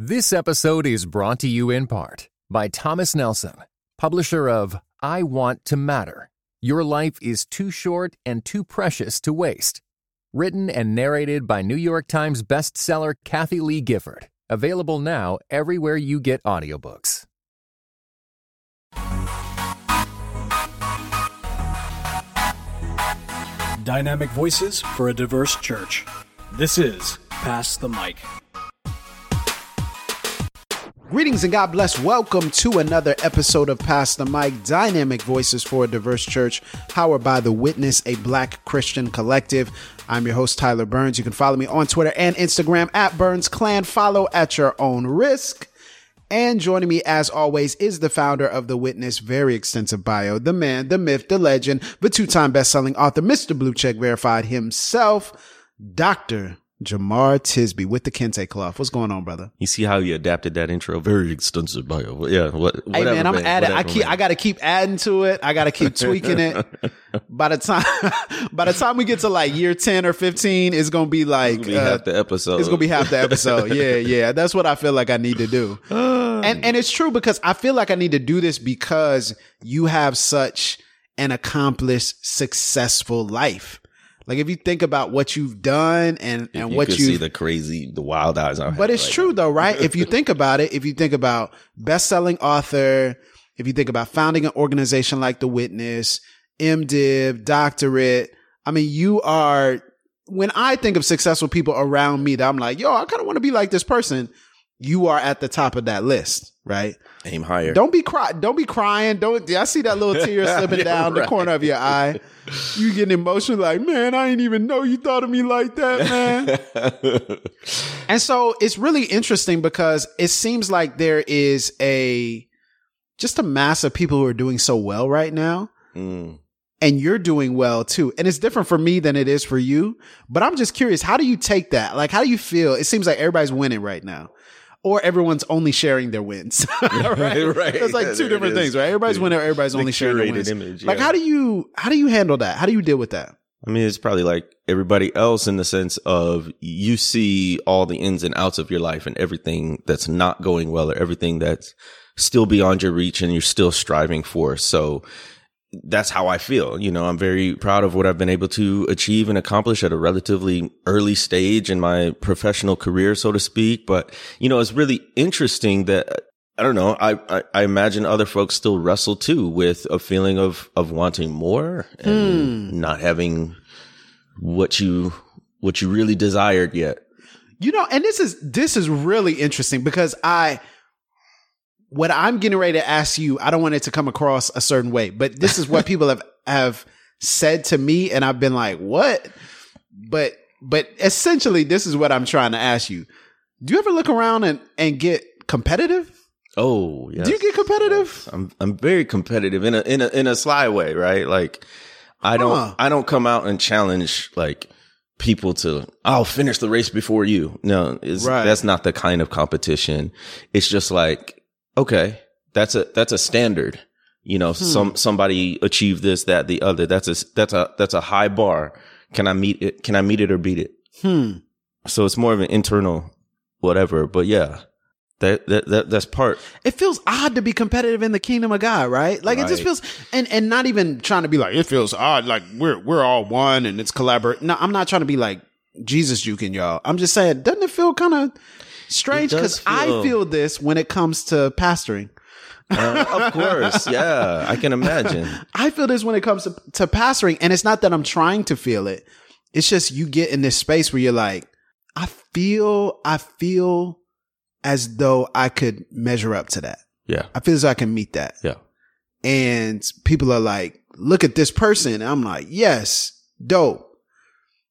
This episode is brought to you in part by Thomas Nelson, publisher of I Want to Matter. Your life is too short and too precious to waste. Written and narrated by New York Times bestseller Kathy Lee Gifford. Available now everywhere you get audiobooks. Dynamic voices for a diverse church. This is Pass the Mic. Greetings and God bless. Welcome to another episode of Pass the Mic Dynamic Voices for a Diverse Church, powered by The Witness, a black Christian collective. I'm your host, Tyler Burns. You can follow me on Twitter and Instagram at Burns Clan. Follow at your own risk. And joining me, as always, is the founder of The Witness, very extensive bio, the man, the myth, the legend, the two time best selling author, Mr. Blue Check Verified himself, Dr. Jemar Tisby with the Kente cloth. What's going on, brother? You see how you adapted that intro? Very extensive bio. Yeah. What, hey man, I'm adding. I keep. Man. I got to keep adding to it. I got to keep tweaking it. by the time, by the time we get to like year ten or fifteen, it's gonna be like gonna be uh, half the episode. It's gonna be half the episode. yeah, yeah. That's what I feel like I need to do. and and it's true because I feel like I need to do this because you have such an accomplished, successful life. Like if you think about what you've done and and you what you see the crazy, the wild eyes. I but it's right true now. though, right? if you think about it, if you think about best-selling author, if you think about founding an organization like The Witness, MDiv, doctorate, I mean, you are. When I think of successful people around me, that I'm like, yo, I kind of want to be like this person. You are at the top of that list, right? Aim higher. Don't be cry. Don't be crying. Don't. I see that little tear slipping down right. the corner of your eye. You getting emotional, like man, I didn't even know you thought of me like that, man. and so it's really interesting because it seems like there is a just a mass of people who are doing so well right now. Mm. And you're doing well too. And it's different for me than it is for you. But I'm just curious, how do you take that? Like, how do you feel? It seems like everybody's winning right now or everyone's only sharing their wins. right? right. It's like two different things, right? Everybody's winning, everybody's the only sharing their wins. Image, yeah. Like how do you how do you handle that? How do you deal with that? I mean, it's probably like everybody else in the sense of you see all the ins and outs of your life and everything that's not going well or everything that's still beyond your reach and you're still striving for. So that's how I feel. You know, I'm very proud of what I've been able to achieve and accomplish at a relatively early stage in my professional career, so to speak. But, you know, it's really interesting that I don't know. I, I, I imagine other folks still wrestle too with a feeling of, of wanting more and hmm. not having what you, what you really desired yet. You know, and this is, this is really interesting because I, what I'm getting ready to ask you, I don't want it to come across a certain way, but this is what people have have said to me, and I've been like, "What?" But but essentially, this is what I'm trying to ask you. Do you ever look around and and get competitive? Oh, yeah. Do you get competitive? Yes. I'm I'm very competitive in a in a in a sly way, right? Like I don't huh. I don't come out and challenge like people to I'll finish the race before you. No, right. that's not the kind of competition. It's just like okay, that's a that's a standard. You know, hmm. some somebody achieved this, that, the other. That's a that's a that's a high bar. Can I meet it? Can I meet it or beat it? Hmm. So it's more of an internal whatever. But yeah, that, that, that that's part. It feels odd to be competitive in the kingdom of God, right? Like right. it just feels, and and not even trying to be like it feels odd, like we're we're all one and it's collaborate. No, I'm not trying to be like Jesus juking y'all. I'm just saying, doesn't it feel kind of strange because feel... I feel this when it comes to pastoring. uh, of course, yeah, I can imagine. I feel this when it comes to, to pastoring, and it's not that I'm trying to feel it. It's just you get in this space where you're like, I feel, I feel as though I could measure up to that. Yeah, I feel as though I can meet that. Yeah, and people are like, look at this person. And I'm like, yes, dope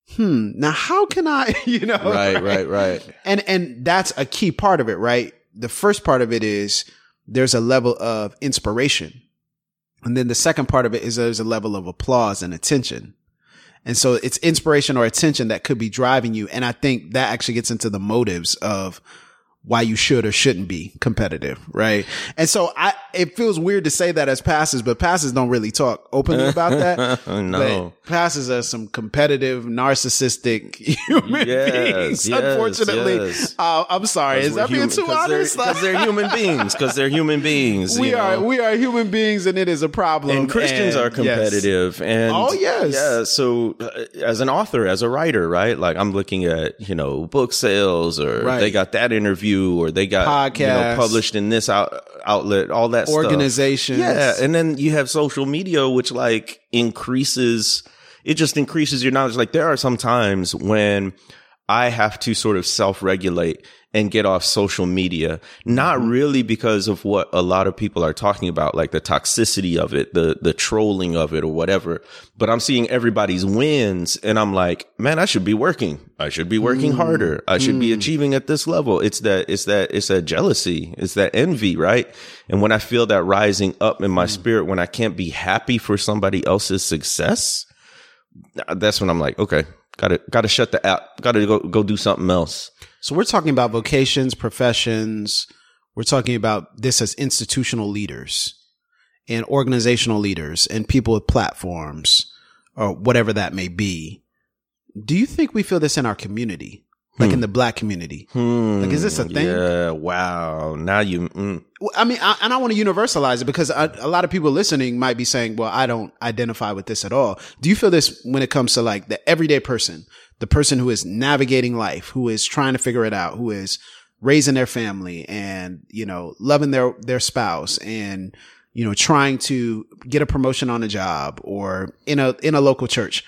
hmm, now how can I, you know? Right, right, right, right. And, and that's a key part of it, right? The first part of it is there's a level of inspiration. And then the second part of it is there's a level of applause and attention. And so it's inspiration or attention that could be driving you. And I think that actually gets into the motives of why you should or shouldn't be competitive. Right. And so I, it feels weird to say that as passes, but passes don't really talk openly about that. no. But pastors are some competitive, narcissistic human Yes, beings. yes, Unfortunately, yes. Uh, I'm sorry. Is that being too honest? Because they're, human beings. Because they're human beings. we are know? we are human beings, and it is a problem. and Christians And are competitive. And Oh, yes. yeah. So uh, as an author, as a writer, right? Like I'm looking at you know book sales, or Right. they got that interview, or they got you know published in this out, outlet, all that Organizations. Yeah, and then you have social media, which like increases. It just increases your knowledge. Like there are some times when I have to sort of self regulate and get off social media, not Mm-hmm. really because of what a lot of people are talking about, like the toxicity of it, the, the trolling of it or whatever. But I'm seeing everybody's wins and I'm like, man, I should be working. I should be working Mm. harder. I should be achieving at this level. It's that, it's that, it's that jealousy. It's that envy, right? And when I feel that rising up in my Mm. spirit, when I can't be happy for somebody else's success, that's when I'm like, okay, gotta, gotta shut the app. Gotta go, go do something else. So we're talking about vocations, professions. We're talking about this as institutional leaders and organizational leaders and people with platforms or whatever that may be. Do you think we feel this in our community? Like in the black community? Like, is this a thing? Yeah. Wow. Now you, mm, Well, I mean, I, and I want to universalize it because I, a lot of people listening might be saying, well, I don't identify with this at all. Do you feel this when it comes to like the everyday person, the person who is navigating life, who is trying to figure it out, who is raising their family and, you know, loving their, their spouse and, you know, trying to get a promotion on a job or in a, in a local church?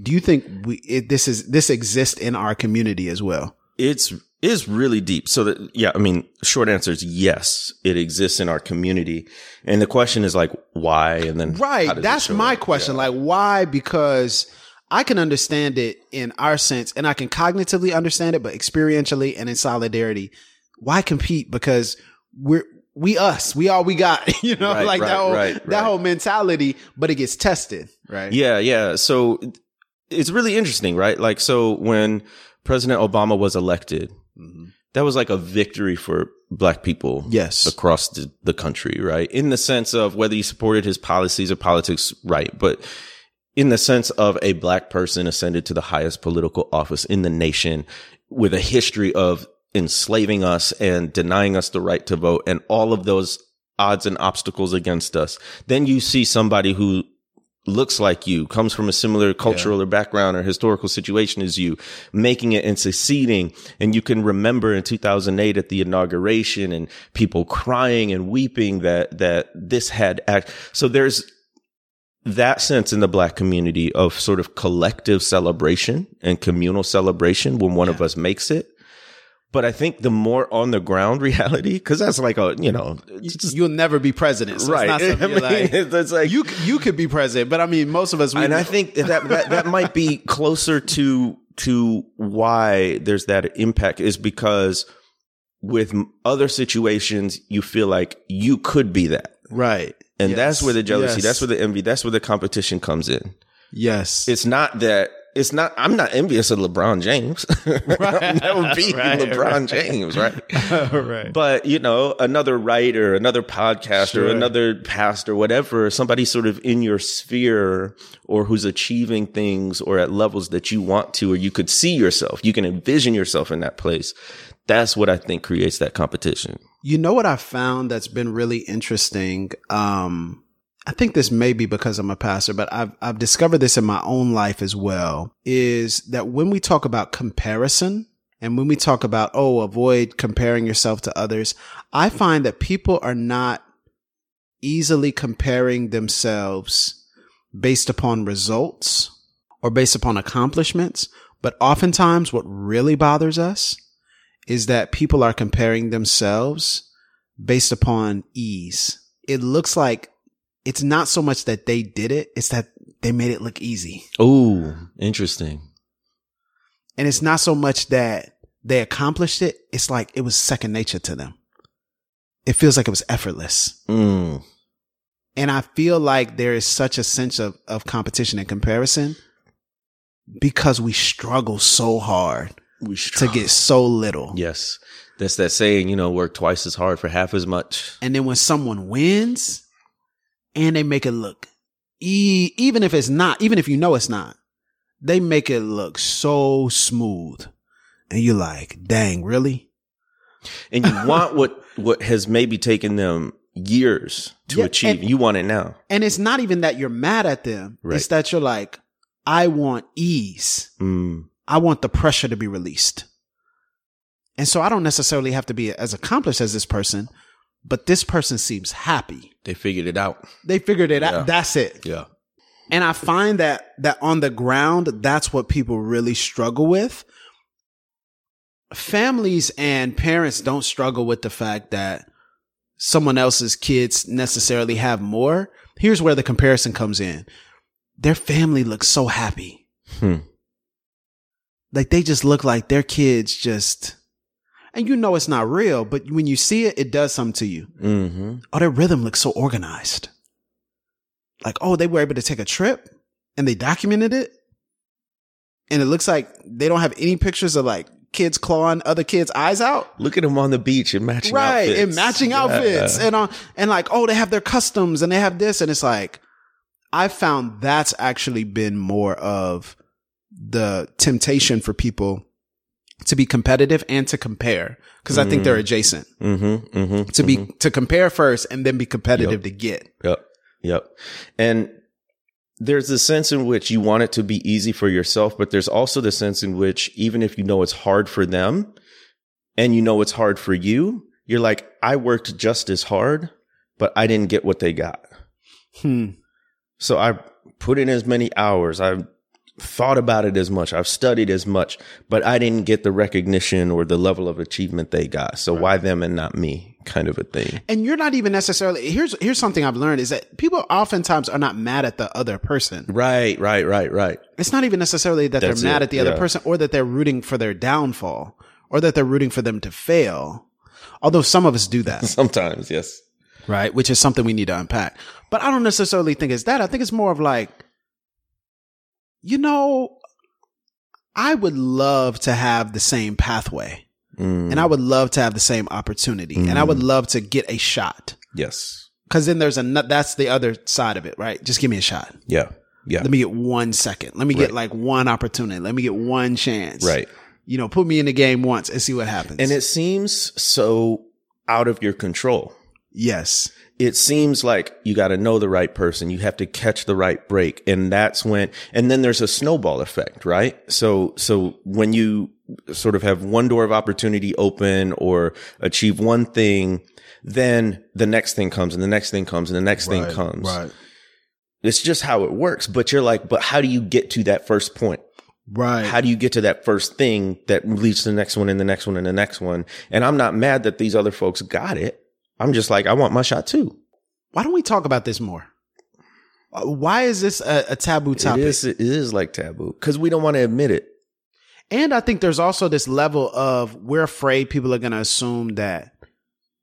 Do you think we, it, this is, this exists in our community as well? it's, is really deep. So that, yeah, I mean, short answer is yes, it exists in our community. And the question is like, why? And then, Right. That's my up? question. Yeah. Like, why? Because I can understand it in our sense and I can cognitively understand it, but experientially and in solidarity, why compete? Because we're, we us, we all we got, you know, Right, like that whole, right, that right. whole mentality, but it gets tested, right? Yeah, yeah. So it's really interesting, right? Like, so when President Obama was elected, mm-hmm. that was like a victory for black people. Yes. Across the, the country, right? In the sense of whether you supported his policies or politics, right? But in the sense of a black person ascended to the highest political office in the nation with a history of enslaving us and denying us the right to vote and all of those odds and obstacles against us. Then you see somebody who looks like you, comes from a similar cultural or background or historical situation as you, making it and succeeding. And you can remember in 2008 at the inauguration and people crying and weeping that, that this had act. So there's that sense in the black community of sort of collective celebration and communal celebration when one of us makes it. But I think the more on the ground reality, cause that's like a, you know, just- You'll never be president. So right. It's not something I mean, like, it's like, you, you could be president, but I mean, most of us, we and I think that, that that might be closer to to why there's that impact is because with other situations you feel like you could be that right. And Yes. that's where the jealousy Yes. that's where the envy that's where the competition comes in yes. it's not that it's not i'm not envious of lebron james i'll never be Right, lebron james right right. but you know, another writer, another podcaster, Sure. another pastor, whatever, somebody sort of in your sphere or who's achieving things or at levels that you want to, or you could see yourself, you can envision yourself in that place. That's what I think creates that competition. You know what I found that's been really interesting? Um, I think this may be because I'm a pastor, but I've, I've discovered this in my own life as well is that when we talk about comparison and when we talk about, oh, avoid comparing yourself to others, I find that people are not easily comparing themselves based upon results or based upon accomplishments. But oftentimes what really bothers us is that people are comparing themselves based upon ease. It looks like it's not so much that they did it, it's that they made it look easy. Oh, interesting. And it's not so much that they accomplished it, it's like it was second nature to them. It feels like it was effortless. Mm. And I feel like there is such a sense of, of competition and comparison because we struggle so hard we to get so little. Yes. That's that saying, you know, work twice as hard for half as much. And then when someone wins and they make it look, e- even if it's not, even if you know it's not, they make it look so smooth. And you're like, dang, really? And you want what, what has maybe taken them years to yeah, achieve. And, you want it now. And it's not even that you're mad at them. Right. It's that you're like, I want ease. Mm. I want the pressure to be released. And so I don't necessarily have to be as accomplished as this person, but this person seems happy. They figured it out. They figured it yeah. out. That's it. Yeah. And I find that that on the ground, that's what people really struggle with. Families and parents don't struggle with the fact that someone else's kids necessarily have more. Here's where the comparison comes in. Their family looks so happy. Hmm. Like they just look like their kids just, and you know it's not real, but when you see it, it does something to you. Mm-hmm. Oh, their rhythm looks so organized. Like, oh, they were able to take a trip and they documented it. And it looks like they don't have any pictures of like kids clawing other kids' eyes out. Look at them on the beach in matching outfits. right, outfits. in matching yeah. outfits. And uh, and like, oh, they have their customs and they have this. And it's like, I found that's actually been more of the temptation for people to be competitive and to compare because mm-hmm. I think they're mm-hmm. adjacent. Mm-hmm, mm-hmm, to be mm-hmm. to compare first and then be competitive yep. to get. Yep, yep. And there's the sense in which you want it to be easy for yourself, but there's also the sense in which even if you know it's hard for them and you know it's hard for you, you're like, I worked just as hard, but I didn't get what they got. Hmm. So I put in as many hours. I've thought about it as much. I've studied as much, but I didn't get the recognition or the level of achievement they got. So right. why them and not me kind of a thing. And you're not even necessarily, here's, here's something I've learned is that people oftentimes are not mad at the other person. Right, right, right, right. It's not even necessarily that That's they're mad it. at the other yeah. person or that they're rooting for their downfall or that they're rooting for them to fail. Although some of us do that. Sometimes, yes. Right. Which is something we need to unpack. But I don't necessarily think it's that. I think it's more of like, you know, I would love to have the same pathway. Mm. And I would love to have the same opportunity. Mm. And I would mm. love to get a shot. Yes. Cause then there's a, that's the other side of it, right? Just give me a shot. Yeah. Yeah. Let me get one second. Let me right. get like one opportunity. Let me get one chance. Right. You know, put me in the game once and see what happens. And it seems so out of your control. Yes it seems like you got to know the right person. You have to catch the right break. And that's when, and then there's a snowball effect, right? So, so when you sort of have one door of opportunity open or achieve one thing, then the next thing comes and the next thing comes and the next right, thing comes. Right. It's just how it works. But you're like, but how do you get to that first point? Right. How do you get to that first thing that leads to the next one and the next one and the next one? And I'm not mad that these other folks got it. I'm just like, I want my shot too. Why don't we talk about this more? Uh, why is this a, a taboo topic? It is, it is like taboo because we don't want to admit it. And I think there's also this level of we're afraid people are going to assume that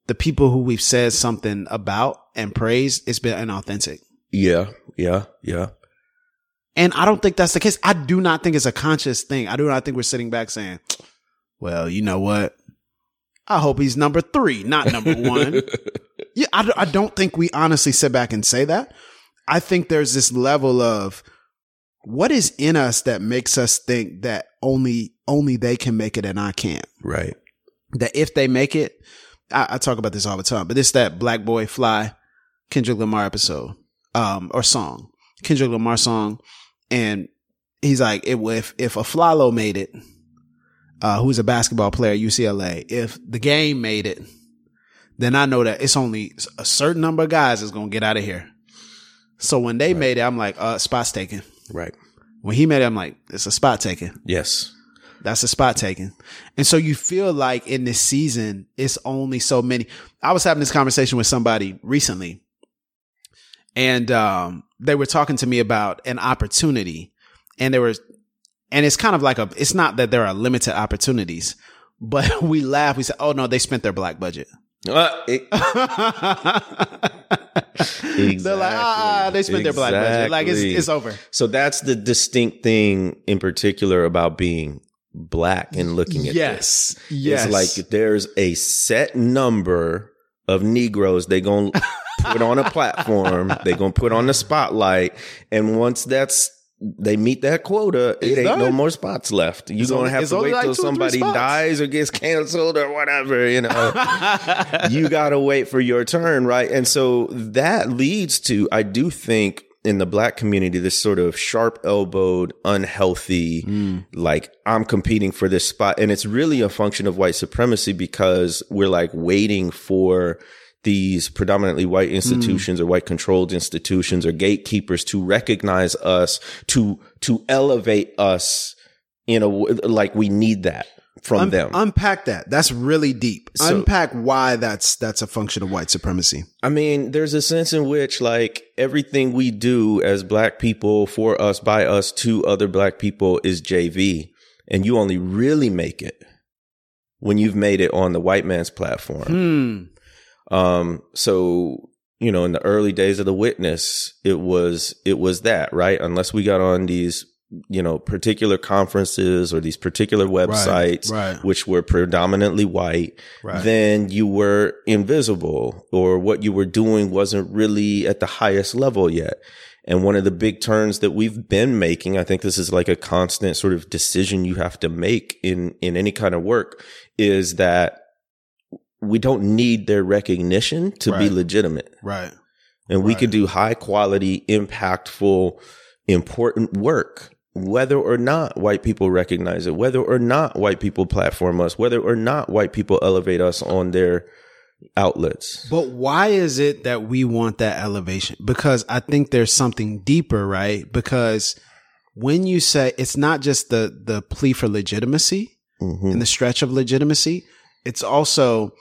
the people who we've said something about and praised it's been inauthentic. Yeah, yeah, yeah. And I don't think that's the case. I do not think it's a conscious thing. I do not think we're sitting back saying, well, you know what? I hope he's number three, not number one. yeah, I, I don't think we honestly sit back and say that. I think there's this level of what is in us that makes us think that only only they can make it and I can't. Right. That if they make it, I, I talk about this all the time, but it's that Black Boy Fly Kendrick Lamar episode, um, or song, Kendrick Lamar song, and he's like, if if Afflalo made it, uh, who's a basketball player at UCLA, if the game made it, then I know that it's only a certain number of guys that's gonna get out of here. So when they right. made it, I'm like, uh, spot's taken. Right. When he made it, I'm like, it's a spot taken. Yes. That's a spot taken. And so you feel like in this season, it's only so many. I was having this conversation with somebody recently and, um, they were talking to me about an opportunity and they were and it's kind of like a, it's not that there are limited opportunities, but we laugh. We say, oh no, they spent their black budget. Uh, it, exactly. They're like, ah, they spent exactly. their black budget. Like it's, it's over. So that's the distinct thing in particular about being black and looking at yes, this. yes. It's like there's a set number of Negroes they gonna put on a platform. They gonna put on the spotlight, and once that's they meet that quota, it It's ain't no more spots left. You're gonna have to wait like till two somebody dies or gets canceled or whatever. You know, you gotta wait for your turn, right? And so that leads to, I do think. In the black community, this sort of sharp elbowed, unhealthy, Mm. like I'm competing for this spot. And it's really a function of white supremacy because we're like waiting for these predominantly white institutions or white controlled institutions or gatekeepers to recognize us, to, to elevate us in a, like we need that from Un- them. Unpack that. That's really deep. So- Unpack why that's that's a function of white supremacy. I mean, there's a sense in which like everything we do as black people for us, by us, to other black people is JV. And you only really make it when you've made it on the white man's platform. Hmm. Um, so, you know, in the early days of the witness, it was, it was that, right? Unless we got on these, you know, particular conferences or these particular websites, right. which were predominantly white, Right. then you were invisible or what you were doing wasn't really at the highest level yet. And one of the big turns that we've been making, I think this is like a constant sort of decision you have to make in, in any kind of work is that we don't need their recognition to be legitimate. Right. And we Right. could do high quality, impactful, important work, whether or not white people recognize it, whether or not white people platform us, whether or not white people elevate us on their outlets. But why is it that we want that elevation? Because I think there's something deeper, right? Because when you say it's not just the the plea for legitimacy Mhm. and the stretch of legitimacy, it's also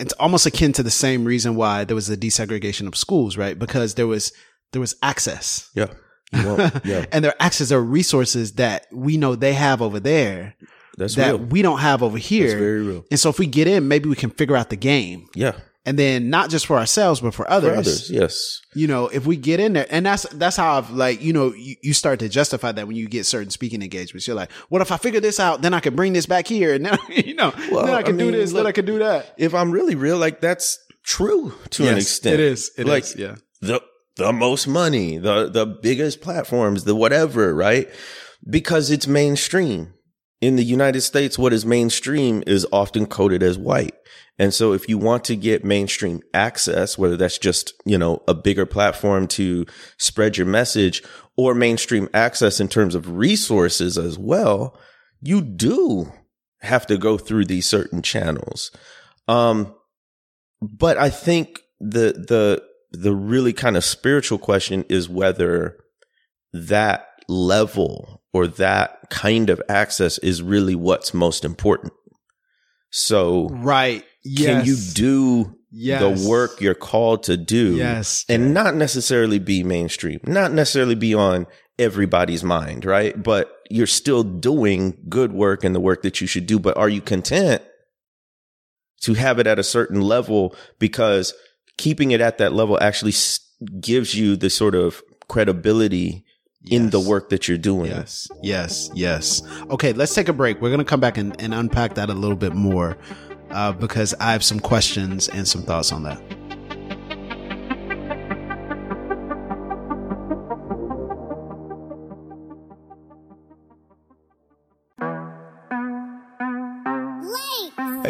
it's almost akin to the same reason why there was the desegregation of schools, right? Because there was there was access. Yeah. Want- yeah. and their access are resources that we know they have over there That's that real. we don't have over here. That's very real. And so if we get in, maybe we can figure out the game. Yeah. And then not just for ourselves, but for others. For others, yes. You know, if we get in there, and that's that's how I've like, you know, you, you start to justify that when you get certain speaking engagements. You're like, what if I figure this out? Then I can bring this back here, and then you know, Well, then I can I do mean, this, then I can do that. If I'm really real, like that's true to an extent. it is. It like is, yeah. the the most money, the the biggest platforms, the whatever, right? Because it's mainstream. In the United States, what is mainstream is often coded as white. And so if you want to get mainstream access, whether that's just, you know, a bigger platform to spread your message or mainstream access in terms of resources as well, you do have to go through these certain channels. Um, but I think the, the, the really kind of spiritual question is whether that level or that kind of access is really what's most important. So Right. can you do Yes. the work you're called to do Yes. and not necessarily be mainstream, not necessarily be on everybody's mind, right? But you're still doing good work and the work that you should do. But are you content to have it at a certain level? Because keeping it at that level actually gives you the sort of credibility in the work that you're doing. Yes, yes, yes. Okay, let's take a break. We're going to come back and, and unpack that a little bit more uh, because I have some questions and some thoughts on that.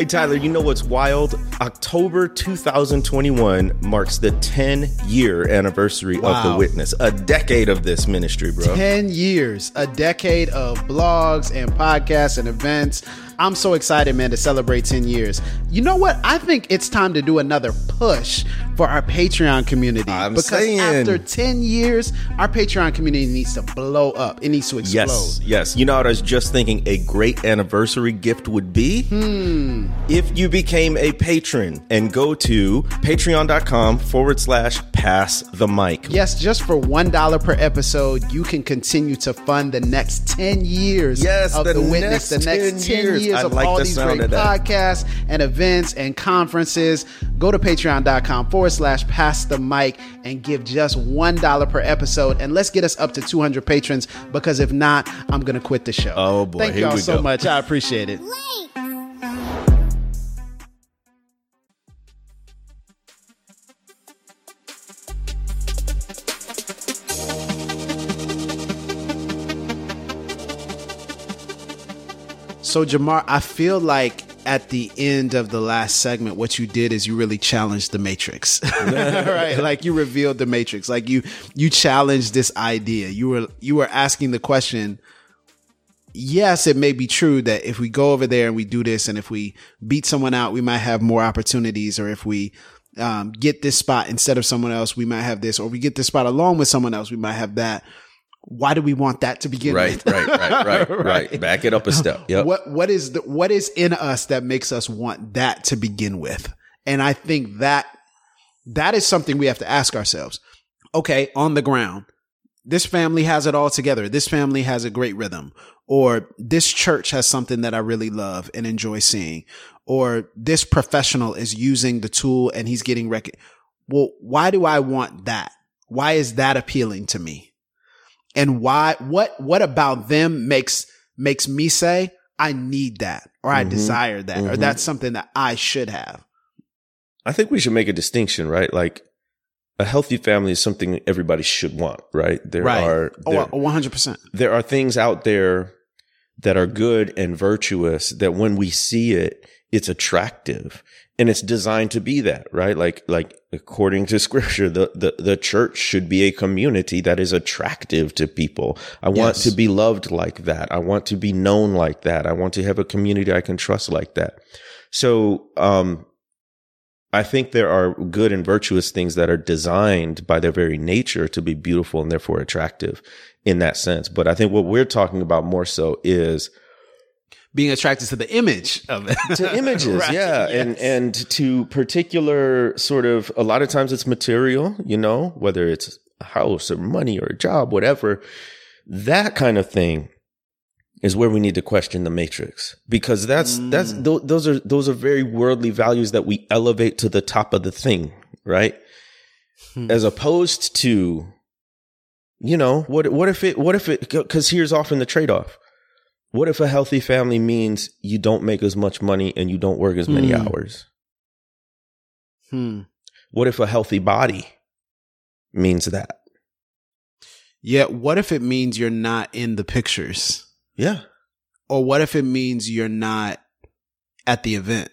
Hey, Tyler, you know what's wild? October 2021 marks the 10 year anniversary of The Witness, a decade of this ministry, bro. 10 years, a decade of blogs and podcasts and events. I'm so excited, man, to celebrate 10 years. You know what? I think it's time to do another push for our Patreon community. I'm because saying. after 10 years, our Patreon community needs to blow up. It needs to explode. Yes, yes. You know what I was just thinking a great anniversary gift would be? Hmm. If you became a patron and go to patreon.com forward slash pass the mic. Yes, just for $1 per episode, you can continue to fund the next 10 years Yes, of the the, witness, next the next 10 10 years, years. Ideas I of like all the these great podcasts and events and conferences, go to patreon.com forward slash pass the mic and give just $1 per episode. And let's get us up to 200 patrons because if not, I'm going to quit the show. Oh, boy. Thank y'all so go. much. I appreciate it. So, Jemar, I feel like at the end of the last segment, what you did is you really challenged the matrix, right? Like you revealed the matrix. Like you, you challenged this idea. You were, you were asking the question. Yes, it may be true that if we go over there and we do this, and if we beat someone out, we might have more opportunities. Or if we um, get this spot instead of someone else, we might have this. Or we get this spot along with someone else, we might have that. Why do we want that to begin Right, with? right, right, right, right. Back it up a um, step. Yep. What what is the what is in us that makes us want that to begin with? And I think that that is something we have to ask ourselves. Okay, on the ground, this family has it all together. This family has a great rhythm. Or this church has something that I really love and enjoy seeing. Or this professional is using the tool and he's getting rec. Well, why do I want that? Why is that appealing to me? And why, what, what about them makes, makes me say, I need that or I Mhm. desire that or Mhm. that's something that I should have. I think we should make a distinction, right? Like a healthy family is something everybody should want, right? There right. are there, oh, 100%. there are things out there that are good and virtuous that when we see it, it's attractive and it's designed to be that, right? Like, like according to scripture, the, the, the church should be a community that is attractive to people. I want to be loved like that. I want to be known like that. I want to have a community I can trust like that. So, um, I think there are good and virtuous things that are designed by their very nature to be beautiful and therefore attractive in that sense. But I think what we're talking about more so is Being attracted to the image of it. to images, Right, yeah, and yes. and to particular sort of a lot of times it's material, you know, whether it's a house or money or a job, whatever. That kind of thing is where we need to question the matrix because that's that's Mm. tho- those are those are very worldly values that we elevate to the top of the thing, right? Hmm. As opposed to you know, what what if it what if it cuz here's often the trade-off. What if a healthy family means you don't make as much money and you don't work as many Hmm. hours? Hmm. What if a healthy body means that? Yeah. What if it means you're not in the pictures? Yeah. Or what if it means you're not at the event?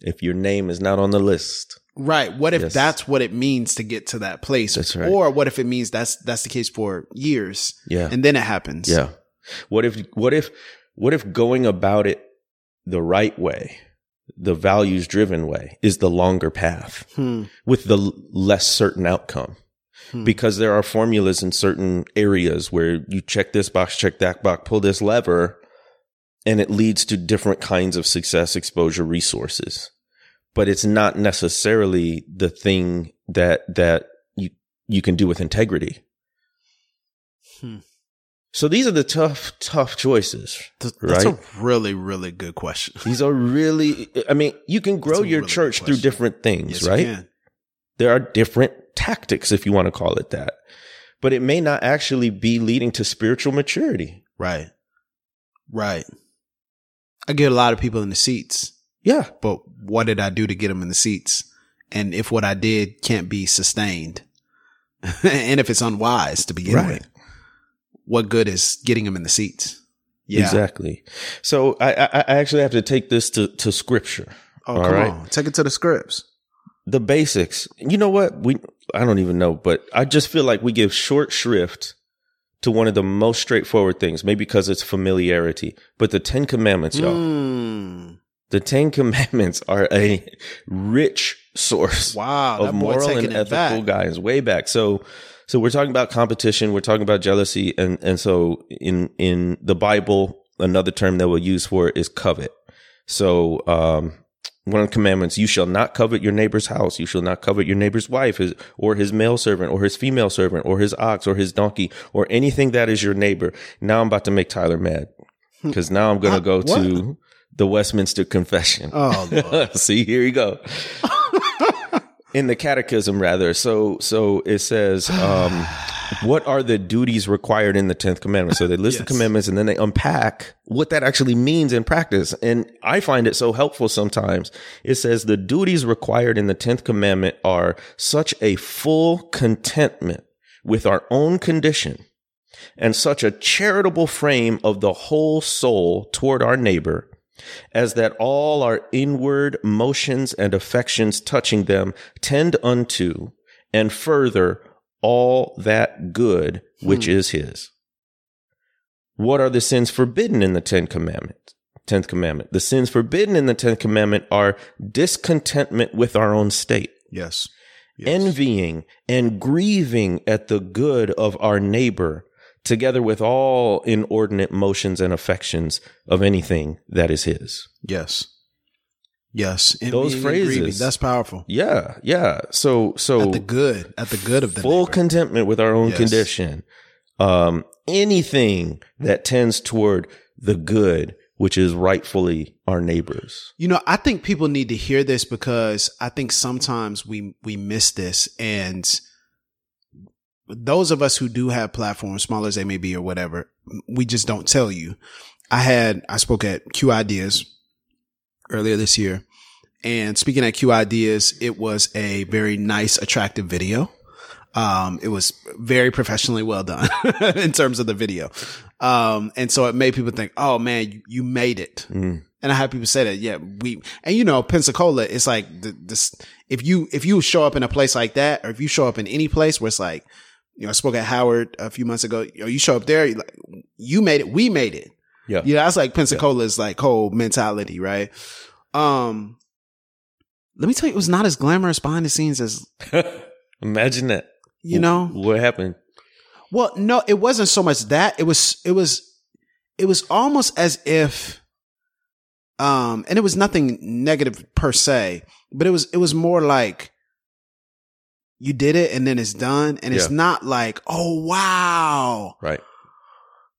If your name is not on the list. Right. What if Yes. that's what it means to get to that place? That's right. Or what if it means that's that's the case for years Yeah. and then it happens? Yeah. What if what if what if going about it the right way, the values driven way is the longer path Hmm. with the less certain outcome? Hmm. Because there are formulas in certain areas where you check this box, check that box, pull this lever, and it leads to different kinds of success, exposure, resources. But it's not necessarily the thing that that you you can do with integrity. Hmm. So these are the tough, tough choices. Th- That's Right. a really, really good question. These are really, I mean, you can grow your really church through different things, Yes, you right? can. There are different tactics, if you want to call it that, but it may not actually be leading to spiritual maturity. Right. Right. I get a lot of people in the seats, Yeah. but what did I do to get them in the seats? And if what I did can't be sustained, and if it's unwise to begin Right. with, what good is getting them in the seats? Yeah. Exactly. So I, I, I actually have to take this to, to scripture. Oh, All come right. on. Take it to the scripts. The basics. You know what? We, I don't even know, but I just feel like we give short shrift to one of the most straightforward things, maybe because it's familiarity, but the 10 commandments, y'all. Mm. The Ten Commandments are a rich source Wow. of moral and ethical guidance way back. So, so we're talking about competition. We're talking about jealousy. And, and so in, in the Bible, another term that we'll use for it is covet. So, um, one of the commandments, you shall not covet your neighbor's house. You shall not covet your neighbor's wife his, or his male servant or his female servant or his ox or his donkey or anything that is your neighbor. Now I'm about to make Tyler mad. because now I'm going to go what? to the Westminster Confession. Oh, See, here you go. In the catechism, rather. So, so it says, um, what are the duties required in the 10th commandment? So they list the commandments and then they unpack what that actually means in practice. And I find it so helpful sometimes. It says the duties required in the 10th commandment are such a full contentment with our own condition and such a charitable frame of the whole soul toward our neighbor as that all our inward motions and affections touching them tend unto and further all that good which hmm. is his. What are the sins forbidden in the Ten Commandments? Tenth commandment. The sins forbidden in the Tenth Commandment are discontentment with our own state yes. envying and grieving at the good of our neighbor, together with all inordinate motions and affections of anything that is his. Yes. Yes. Those phrases. That's powerful. Yeah, yeah. So, so At the good. At the good of the full neighbor. contentment with our own Yes. condition. Um, anything that tends toward the good, which is rightfully our neighbors. You know, I think people need to hear this because I think sometimes we we miss this and those of us who do have platforms, small as they may be or whatever, we just don't tell you. I had I spoke at Q Ideas earlier this year. And speaking at Q Ideas, it was a very nice, attractive video. Um, it was very professionally well done in terms of the video. Um, and so it made people think, oh man, you, made it. Mm. And I had people say that, yeah, we, and you know, Pensacola, it's like the, this, if you, if you show up in a place like that, or if you show up in any place where it's like, you know, I spoke at Howard a few months ago, you, know, you show up there, like, you made it, we made it. Yeah. You know, that's like Pensacola's like whole mentality, right? Um, let me tell you, it was not as glamorous behind the scenes as, Imagine that. you know, What happened? well, no, it wasn't so much that. It was, it was, it was almost as if, um, and it was nothing negative per se, but it was, it was more like you did it and then it's done. And it's not like, oh, wow. Right.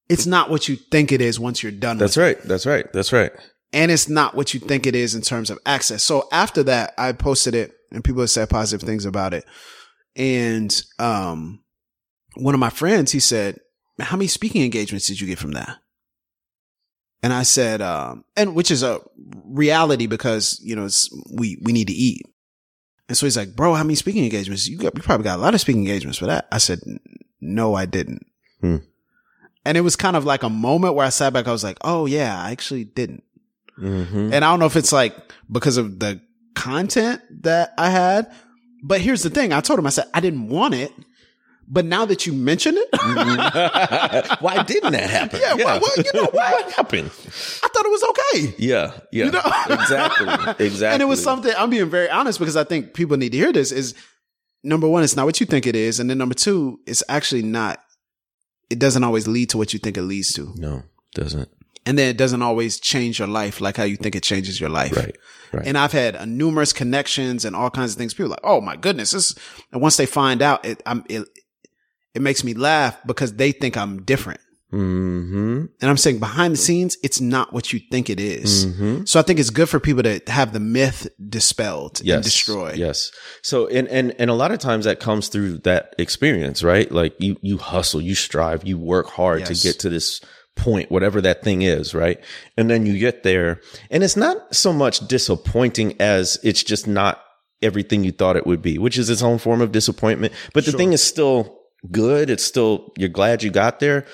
It's not what you think it is once you're done That's with it. right. That's right. That's right. And it's not what you think it is in terms of access. So after that, I posted it and people have said positive things about it. And, um, one of my friends, he said, how many speaking engagements did you get from that? And I said, um, and which is a reality because, you know, it's, we, we need to eat. And so he's like, bro, how many speaking engagements? You got, you probably got a lot of speaking engagements for that. I said, no, I didn't. Hmm. And it was kind of like a moment where I sat back. I was like, oh yeah, I actually didn't. Mm-hmm. And I don't know if it's like because of the content that I had, but here's the thing. I told him, I said, I didn't want it. But now that you mention it, Why didn't that happen? Yeah, well, well, you know what? happened? I thought it was okay. Yeah, yeah, You know? exactly, exactly. And it was something I'm being very honest because I think people need to hear this is number one, it's not what you think it is. And then number two, it's actually not, it doesn't always lead to what you think it leads to. No, doesn't. And then it doesn't always change your life like how you think it changes your life. Right, right. And I've had uh, numerous connections and all kinds of things. People are like, oh my goodness, this. And once they find out, it I'm it, it makes me laugh because they think I'm different. Mm-hmm. And I'm saying behind the scenes, it's not what you think it is. Mm-hmm. So I think it's good for people to have the myth dispelled Yes, and destroyed. Yes. So, and and and a lot of times that comes through that experience, right? Like you you hustle, you strive, you work hard Yes. to get to this point, whatever that thing is, right? And then you get there, and it's not so much disappointing as it's just not everything you thought it would be, which is its own form of disappointment. But the thing is still good. It's still you're glad you got there.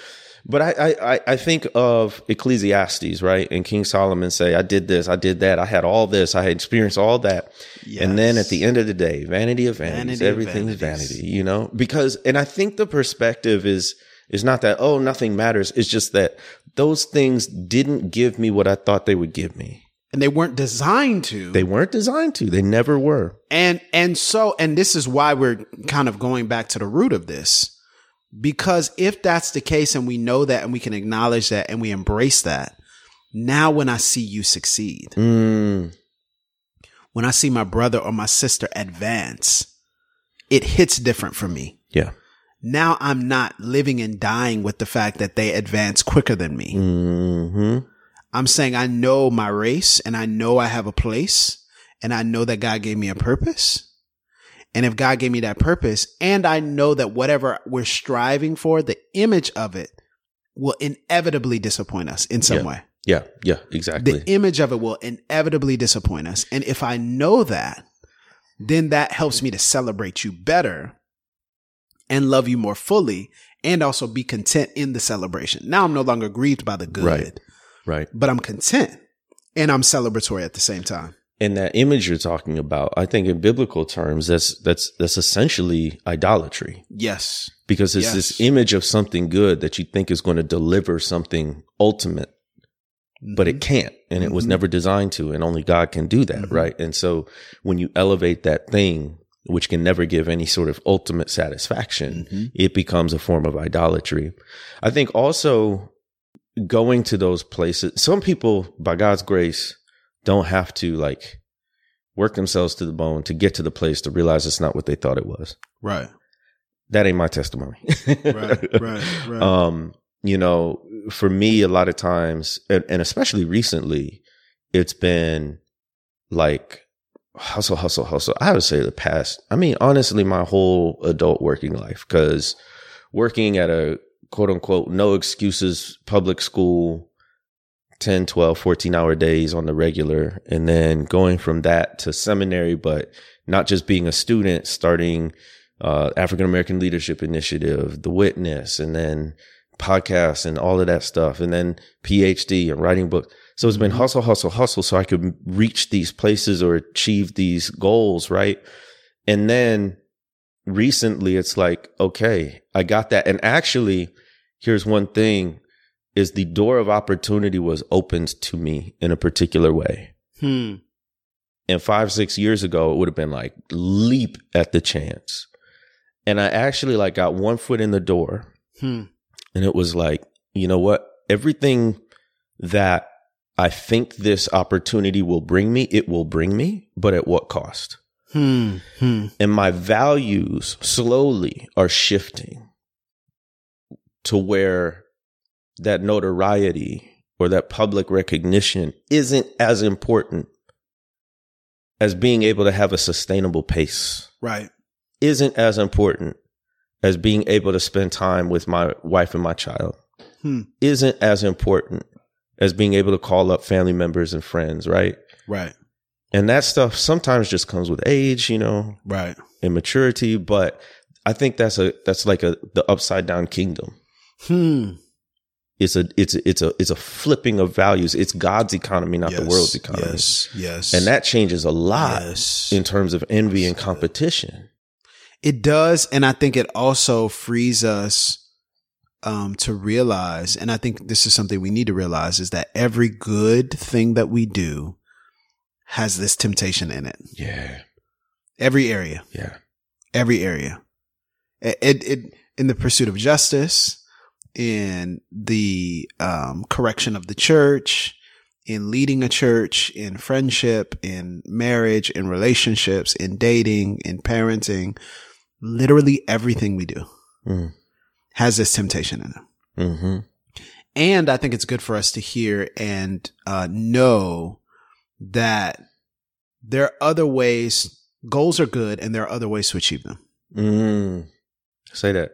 But I, I, I- think of Ecclesiastes, right? And King Solomon say, I did this, I did that, I had all this, I had experienced all that. And then at the end of the day, vanity of vanities, Vanity of everything's vanities. vanity, you know? Because, and I think the perspective is, is not that, oh, nothing matters. It's just that those things didn't give me what I thought they would give me. And they weren't designed to. They weren't designed to. They never were. And and so and this is why we're kind of going back to the root of this. Because if that's the case and we know that and we can acknowledge that and we embrace that, now when I see you succeed, Mm, when I see my brother or my sister advance, it hits different for me. yeah. now I'm not living and dying with the fact that they advance quicker than me. hmm I'm saying I know my race and I know I have a place and I know that God gave me a purpose. And if God gave me that purpose and I know that whatever we're striving for, the image of it will inevitably disappoint us in some Yeah. way. Yeah. Yeah. Exactly. The image of it will inevitably disappoint us. And if I know that, then that helps me to celebrate you better and love you more fully and also be content in the celebration. Now I'm no longer grieved by the good, Right. Right. but I'm content and I'm celebratory at the same time. And that image you're talking about, I think in biblical terms, that's that's that's essentially idolatry Yes. because it's Yes. this image of something good that you think is going to deliver something ultimate, but it can't, and it was Mhm. never designed to, and only God can do that, Mhm. right? And so when you elevate that thing, which can never give any sort of ultimate satisfaction, Mhm. it becomes a form of idolatry. I think also going to those places, some people, by God's grace, don't have to like work themselves to the bone to get to the place to realize it's not what they thought it was. Right. That ain't my testimony. Right. Right. Right. Um, you know, for me, a lot of times, and, and especially recently, it's been like hustle, hustle, hustle. I would say the past, I mean, honestly, my whole adult working life, because working at a quote unquote no excuses public school, 10, 12, 14 hour days on the regular, and then going from that to seminary, but not just being a student, starting uh, African American Leadership Initiative, The Witness, and then podcasts and all of that stuff, and then PhD and writing books. So it's been hustle, hustle, hustle, so I could reach these places or achieve these goals, right? And then recently, it's like, okay, I got that. And actually, here's one thing: is the door of opportunity was opened to me in a particular way. hmm. And five, six years ago, it would have been like leap at the chance. And I actually like got one foot in the door Hmm. and it was like, you know what? Everything that I think this opportunity will bring me, it will bring me, but at what cost? Hmm. Hmm. And my values slowly are shifting to where that notoriety or that public recognition isn't as important as being able to have a sustainable pace Right. isn't as important as being able to spend time with my wife and my child Hmm. isn't as important as being able to call up family members and friends right Right. And that stuff sometimes just comes with age you know Right. and maturity but i think that's a that's like a the upside down kingdom Hmm. it's a it's a, it's a it's a flipping of values it's god's economy not the world's economy Yes. Yes. and that changes a lot Yes. in terms of envy and Yes. competition It does, and I think it also frees us um, to realize, and I think this is something we need to realize, is that every good thing that we do has this temptation in it. yeah Every area, yeah every area. It, it, it in the pursuit of justice, in the um, correction of the church, in leading a church, in friendship, in marriage, in relationships, in dating, in parenting, literally everything we do mm. has this temptation in it. mm-hmm And I think it's good for us to hear and uh, know that there are other ways. Goals are good, and there are other ways to achieve them. Mm. Say that.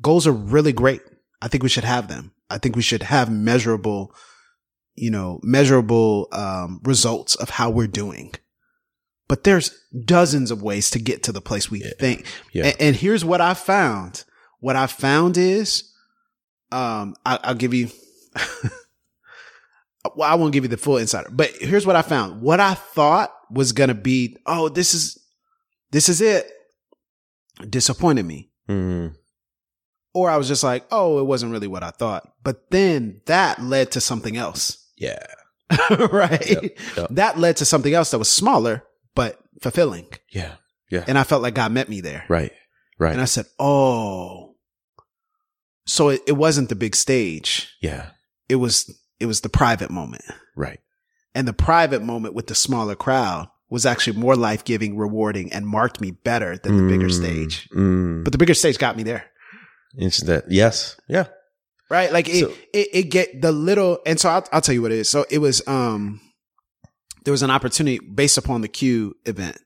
goals are really great. I think we should have them. I think we should have measurable, you know, measurable um, results of how we're doing. But there's dozens of ways to get to the place we think. Yeah. And, and here's what I found. What I found is, um, I, I'll give you. well, I won't give you the full insider, but here's what I found. What I thought was gonna be, oh, this is, this is it, disappointed me Mm. or I was just like, oh, it wasn't really what I thought. But then that led to something else, Yeah. right? Yep, yep. That led to something else that was smaller but fulfilling, Yeah. Yeah. and I felt like God met me there. right. Right. And I said, oh, so it, it wasn't the big stage; yeah. it was it was the private moment, Right. and the private moment with the smaller crowd was actually more life giving, rewarding, and marked me better than the bigger Mm. stage. Mm. But the bigger stage got me there. Interesting. That yes, yeah, right? Like it, So- it, it get the little, and so I'll, I'll tell you what it is. So it was, um, there was an opportunity based upon the Q event,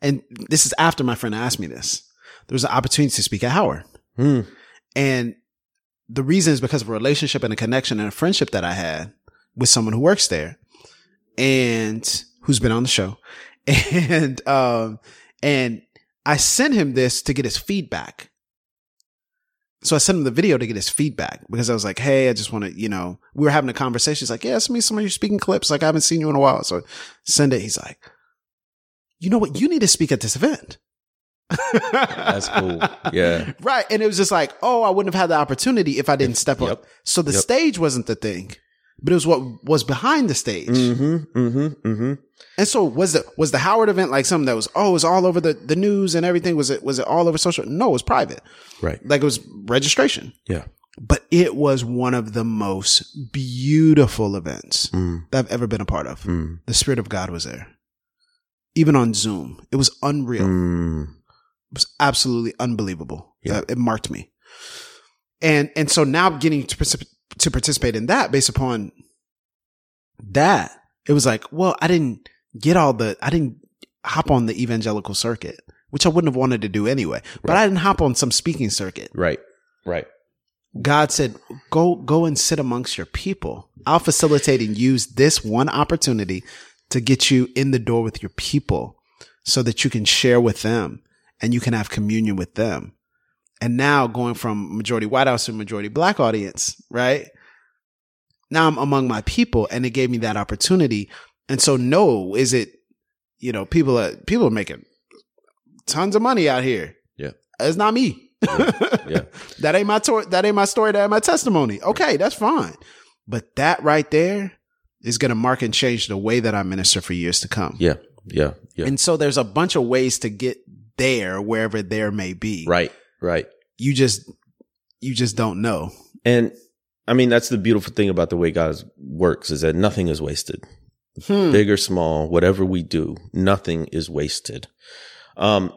and this is after my friend asked me this. There was an opportunity to speak at Howard, Hmm. and the reason is because of a relationship and a connection and a friendship that I had with someone who works there, and who's been on the show, and um, and I sent him this to get his feedback. So I sent him the video to get his feedback because I was like, Hey, I just want to, you know, we were having a conversation. He's like, yeah, send me some of your speaking clips. Like I haven't seen you in a while. So send it. He's like, you know what? You need to speak at this event. That's cool. Yeah. Right. And it was just like, oh, I wouldn't have had the opportunity if I didn't step Yep. up. So the Yep. stage wasn't the thing, but it was what was behind the stage. Mm-hmm. Mm-hmm. Mm-hmm. And so was the was the Howard event like something that was oh it was all over the, the news and everything? Was it was it all over social? No, it was private. Right. Like it was registration. Yeah. But it was one of the most beautiful events Mm. that I've ever been a part of. Mm. The Spirit of God was there. Even on Zoom. It was unreal. Mm. It was absolutely unbelievable. Yeah. Uh, It marked me. And and so now getting to particip- to participate in that based upon that, it was like, well, I didn't get all the I didn't hop on the evangelical circuit, which I wouldn't have wanted to do anyway. But I didn't hop on some speaking circuit. Right. Right. God said, go, go and sit amongst your people. I'll facilitate and use this one opportunity to get you in the door with your people so that you can share with them and you can have communion with them. And now going from majority white house to majority black audience, right? Now I'm among my people and it gave me that opportunity. And so no, is it, you know, people are, people are making tons of money out here. Yeah. It's not me. Yeah. That ain't my tor- that ain't my story, that ain't my testimony. Okay, that's fine. But that right there is gonna mark and change the way that I minister for years to come. Yeah. Yeah. Yeah. And so there's a bunch of ways to get there, wherever there may be. right. Right. You just you just don't know. And I mean, that's the beautiful thing about the way God works is that nothing is wasted. Hmm. Big or small, whatever we do, nothing is wasted. Um,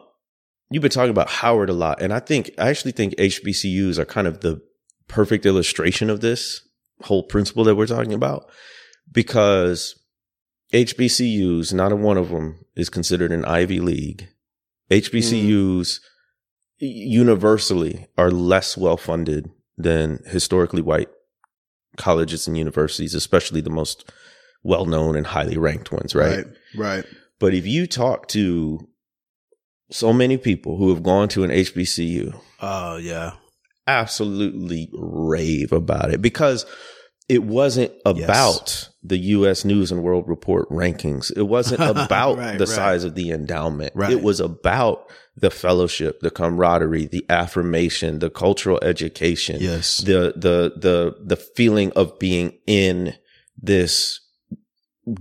you've been talking about Howard a lot, and I think I actually think HBCUs are kind of the perfect illustration of this whole principle that we're talking about because HBCUs, not a one of them is considered an Ivy League. Mm. HBCUs universally are less well funded than historically white colleges and universities, especially the most well known and highly ranked ones, right? Right. But if you talk to so many people who have gone to an HBCU, Oh yeah. absolutely rave about it because it wasn't about the US News and World Report rankings. It wasn't about Right, the right. size of the endowment. Right. It was about the fellowship, the camaraderie, the affirmation, the cultural education, Yes. the the the the feeling of being in this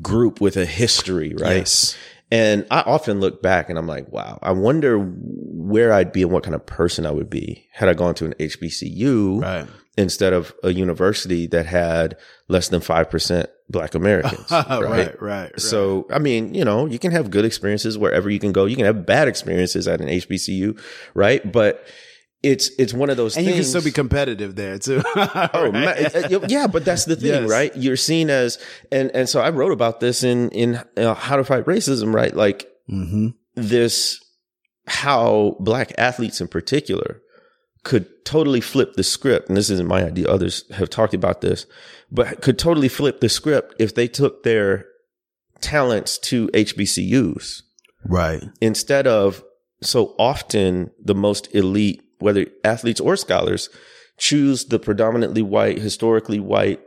group with a history, right? Yes. And I often look back and I'm like, wow, I wonder where I'd be and what kind of person I would be had I gone to an HBCU Right. Instead of a university that had less than 5% black Americans. right. right? Right. Right. So, I mean, you know, you can have good experiences wherever you can go. You can have bad experiences at an HBCU, right? But it's, it's one of those and things. you can still be competitive there too. Oh, ma- uh, yeah, but that's the thing, Yes. right? You're seen as, and and so I wrote about this in in uh, How to Fight Racism, right? Like mm-hmm. this, how black athletes in particular could totally flip the script, and this isn't my idea. Others have talked about this, but could totally flip the script if they took their talents to HBCUs Right. instead of so often the most elite, whether athletes or scholars, choose the predominantly white, historically white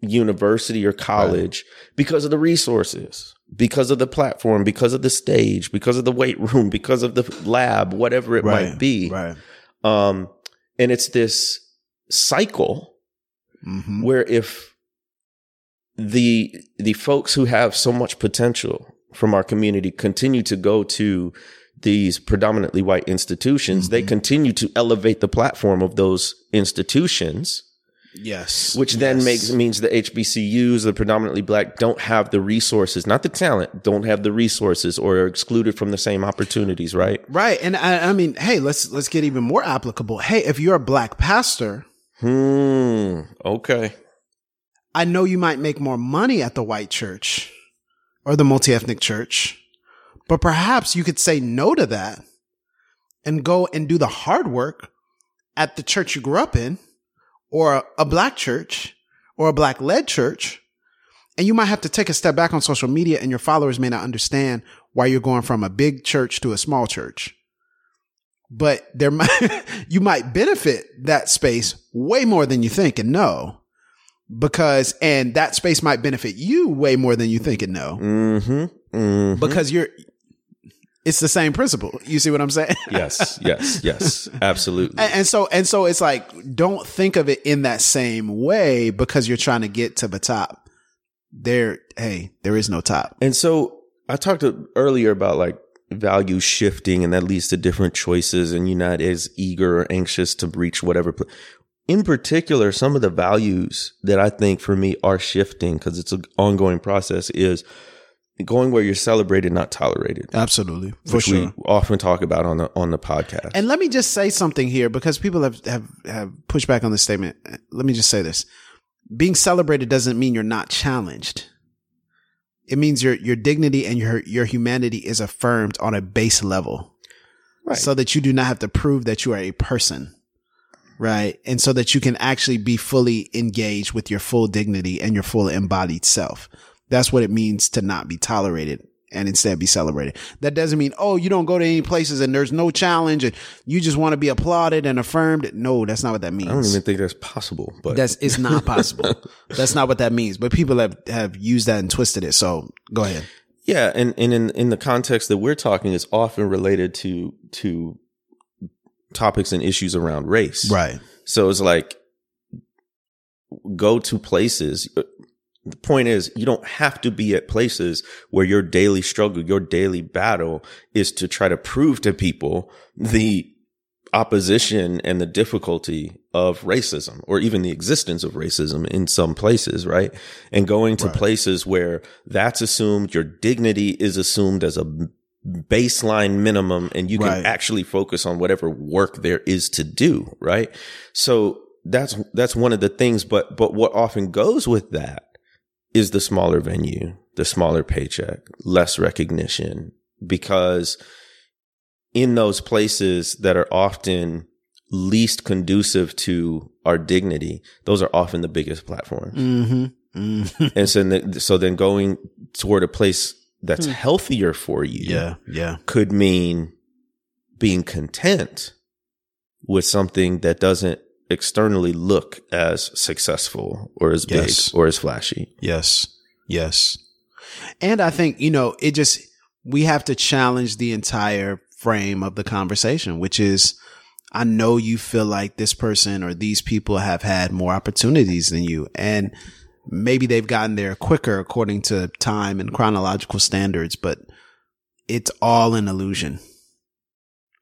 university or college because of the resources, because of the platform, because of the stage, because of the weight room, because of the lab, whatever it might be. Right. Um, and it's this cycle Mm-hmm. where if the the folks who have so much potential from our community continue to go to these predominantly white institutions, they continue to elevate the platform of those institutions. Yes. which then Yes. makes means the HBCUs, the predominantly black, don't have the resources, not the talent, don't have the resources, or are excluded from the same opportunities. Right? Right. And I, I mean, hey, let's let's get even more applicable. Hey, if you're a black pastor, Hmm. Okay. I know you might make more money at the white church or the multi-ethnic church, but perhaps you could say no to that and go and do the hard work at the church you grew up in or a black church or a black led church. And you might have to take a step back on social media and your followers may not understand why you're going from a big church to a small church. But there might, you might benefit that space way more than you think and know because, and that space might benefit you way more than you think and know Mm-hmm. mm because you're, it's the same principle. You see what I'm saying? yes. Yes. Yes. Absolutely. And, and so, and so it's like, don't think of it in that same way because you're trying to get to the top. There, hey, there is no top. And so I talked earlier about like value shifting and that leads to different choices and you're not as eager or anxious to reach whatever. In particular, some of the values that I think for me are shifting because it's an ongoing process is going where you're celebrated, not tolerated. Absolutely. For which we often talk about on the on the podcast. And let me just say something here because people have, have, have pushed back on this statement. Let me just say this. Being celebrated doesn't mean you're not challenged. It means your, your dignity and your, your humanity is affirmed on a base level. Right. So that you do not have to prove that you are a person. Right. And so that you can actually be fully engaged with your full dignity and your full embodied self. That's what it means to not be tolerated and instead be celebrated. That doesn't mean, oh, you don't go to any places and there's no challenge and you just want to be applauded and affirmed. No, that's not what that means. I don't even think that's possible, but that's it's not possible. that's not what that means. But people have, have used that and twisted it. So go ahead. Yeah, and, and in in the context that we're talking is often related to to topics and issues around race. Right. So it's like go to places. The point is, you don't have to be at places where your daily struggle, your daily battle is to try to prove to people the opposition and the difficulty of racism or even the existence of racism in some places, right? And going to Right. places where that's assumed, your dignity is assumed as a baseline minimum and you can Right. actually focus on whatever work there is to do, right? So that's that's one of the things but but what often goes with that is the smaller venue, the smaller paycheck, less recognition because in those places that are often least conducive to our dignity, those are often the biggest platforms. Mm-hmm. mm-hmm. And so, then- so then going toward a place that's healthier for you Yeah. Yeah. could mean being content with something that doesn't externally look as successful or as Yes. big or as flashy. Yes. Yes. And I think, you know, it just, we have to challenge the entire frame of the conversation, which is, I know you feel like this person or these people have had more opportunities than you. And maybe they've gotten there quicker according to time and chronological standards, but it's all an illusion.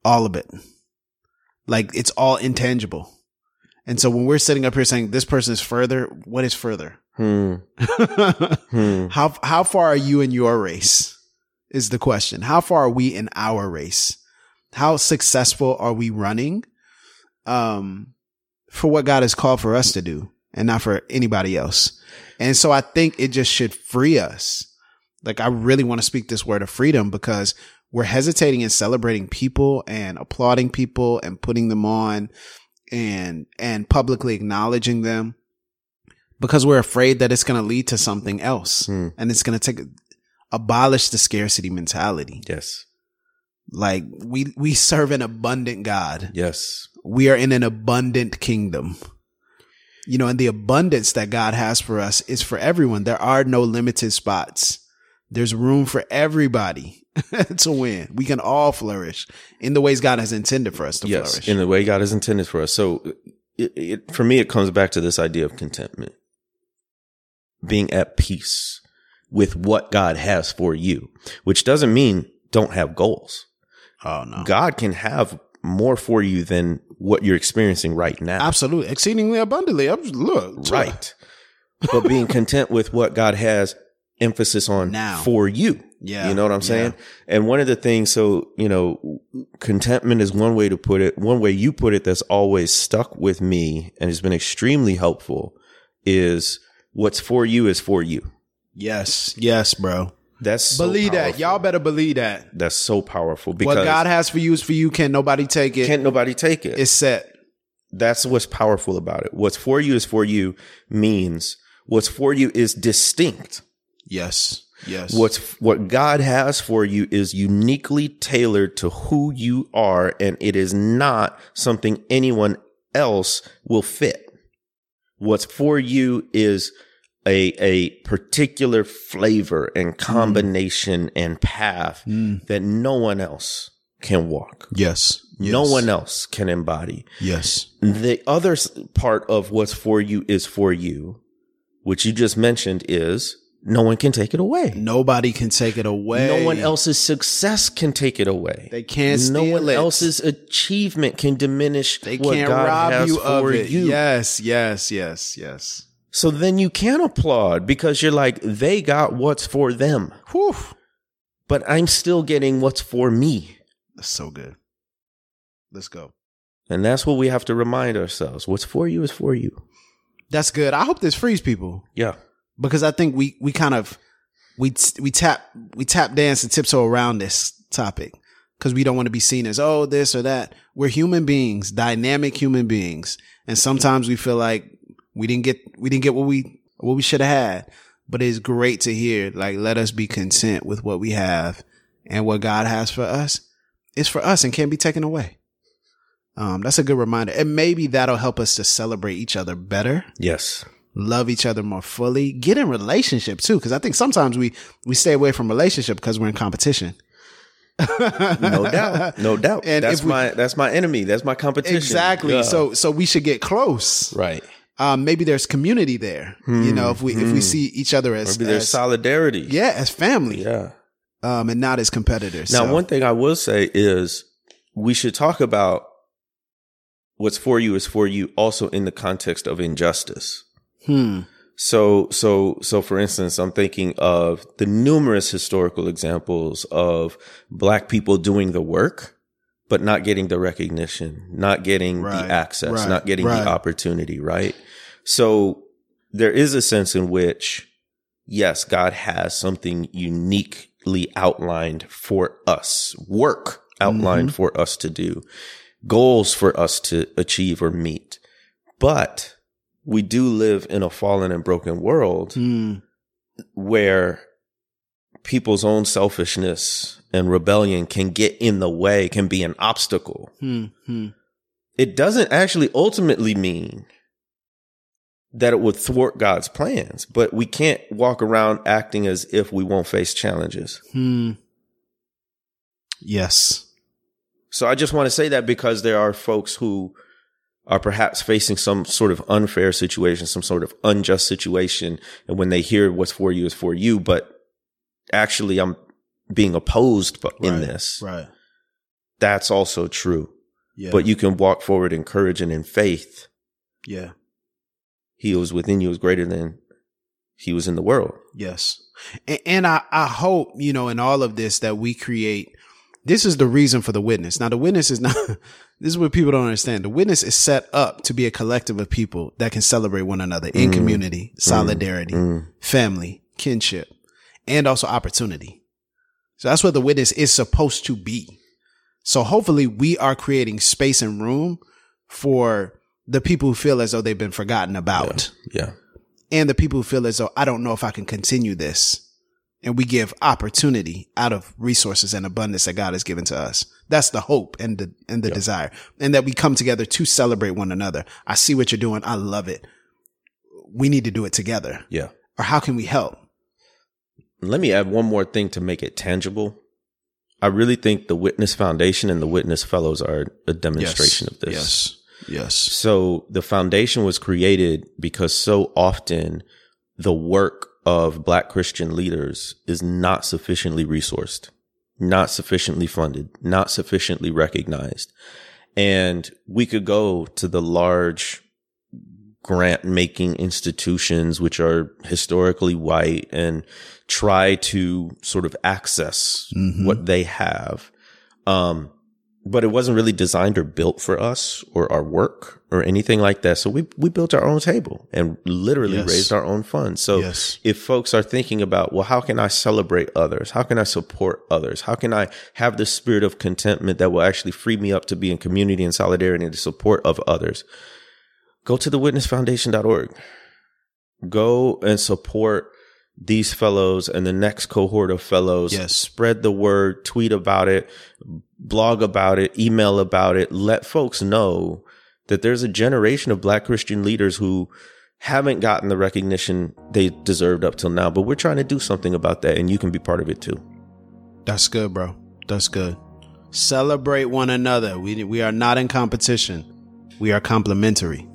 All of it. Like it's all intangible. And so when we're sitting up here saying this person is further, what is further? Hmm. Hmm. How how far are you in your race? Is the question. How far are we in our race? How successful are we running? Um, for what God has called for us to do and not for anybody else. And so I think it just should free us. Like I really want to speak this word of freedom because we're hesitating in celebrating people and applauding people and putting them on and, and publicly acknowledging them because we're afraid that it's going to lead to something else Hmm. and it's going to take abolish the scarcity mentality. Yes. Like we we serve an abundant God. Yes. We are in an abundant kingdom. You know, and the abundance that God has for us is for everyone. There are no limited spots. There's room for everybody to win. We can all flourish in the ways God has intended for us to yes. flourish. In the way God has intended for us. So it, it, for me, it comes back to this idea of contentment, being at peace with what God has for you, which doesn't mean don't have goals. oh no. God can have more for you than what you're experiencing right now. Absolutely. Exceedingly abundantly. Look. Right. but being content with what God has emphasis on Now. for you. Yeah. You know what I'm saying? And one of the things, so, you know, contentment is one way to put it. One way you put it that's always stuck with me and has been extremely helpful is what's for you is for you. Yes. Yes, bro. That's so believe that. Y'all better believe that. That's so powerful because What God has for you is for you. Can't nobody take it? can't nobody take it. it's set. That's what's powerful about it. What's for you is for you means what's for you is distinct. Yes. Yes. What's what God has for you is uniquely tailored to who you are, and it is not something anyone else will fit. What's for you is a a particular flavor and mm. combination and path mm. that no one else can walk. Yes. No one else can embody. Yes. The other part of what's for you is for you, which you just mentioned is no one can take it away. Nobody can take it away. No one else's success can take it away. They can't No one it. else's achievement can diminish They can't rob you of it. you. Yes. Yes. Yes. Yes. So then you can applaud because you're like, they got what's for them, Whew. but I'm still getting what's for me. That's so good. Let's go. And that's what we have to remind ourselves. What's for you is for you. That's good. I hope this frees people Yeah. Because I think we we kind of we we tap we tap dance and tiptoe around this topic because we don't want to be seen as oh this or that. We're human beings, dynamic human beings, and sometimes we feel like we didn't get we didn't get what we what we should have had. But it's great to hear like let us be content with what we have and what God has for us is for us and can't be taken away. Um, that's a good reminder, and maybe that'll help us to celebrate each other better Yes. Love each other more fully, get in relationship too. Cause I think sometimes we, we stay away from relationship because we're in competition. No doubt. No doubt. And that's we- my that's my enemy. That's my competition. Exactly. Yeah. So, so we should get close. right. Um, maybe there's community there, you know, if we, if we see each other as, Hmm. Maybe there's as- solidarity. yeah, as family, Yeah. um, and not as competitors. Now, So, one thing I will say is we should talk about what's for you is for you also in the context of injustice. Hmm, So, so, so for instance, I'm thinking of the numerous historical examples of black people doing the work, but not getting the recognition, not getting Right, the access, right, not getting right. the opportunity, right? So there is a sense in which, yes, God has something uniquely outlined for us, work outlined for us to do, goals for us to achieve or meet. But we do live in a fallen and broken world hmm, where people's own selfishness and rebellion can get in the way, can be an obstacle. hmm, hmm. It doesn't actually ultimately mean that it would thwart God's plans, but we can't walk around acting as if we won't face challenges. Hmm. Yes. So I just want to say that because there are folks who are perhaps facing some sort of unfair situation, some sort of unjust situation. And when they hear what's for you is for you, but actually I'm being opposed in Right, this. Right. That's also true. Yeah. But you can walk forward in courage and in faith. yeah. He was within you is greater than he was in the world. Yes. And, and I, I hope, you know, in all of this that we create, this is the reason for the witness. Now, the witness is not, this is what people don't understand. The witness is set up to be a collective of people that can celebrate one another in mm. community, mm. solidarity, mm. family, kinship, and also opportunity. So that's what the witness is supposed to be. So hopefully we are creating space and room for the people who feel as though they've been forgotten about Yeah. and the people who feel as though I don't know if I can continue this. And we give opportunity out of resources and abundance that God has given to us. That's the hope and the and the desire. And that we come together to celebrate one another. I see what you're doing. I love it. We need to do it together. Yeah. Or how can we help? Let me add one more thing to make it tangible. I really think the Witness Foundation and the Witness Fellows are a demonstration of this. Yes. Yes. So the foundation was created because so often the work of black Christian leaders is not sufficiently resourced. not sufficiently funded, not sufficiently recognized. And we could go to the large grant making institutions, which are historically white and try to sort of access mm-hmm. what they have. Um, but it wasn't really designed or built for us or our work or anything like that. So we, we built our own table and literally yes. raised our own funds. So yes. if folks are thinking about, well, how can I celebrate others? How can I support others? How can I have the spirit of contentment that will actually free me up to be in community and solidarity and the support of others? Go to the witnessfoundation.org. Go and support these fellows and the next cohort of fellows. Yes. Spread the word, tweet about it, blog about it, email about it. Let folks know that there's a generation of black Christian leaders who haven't gotten the recognition they deserved up till now, but we're trying to do something about that and you can be part of it too. That's good, bro. That's good. Celebrate one another. We we are not in competition. We are complementary.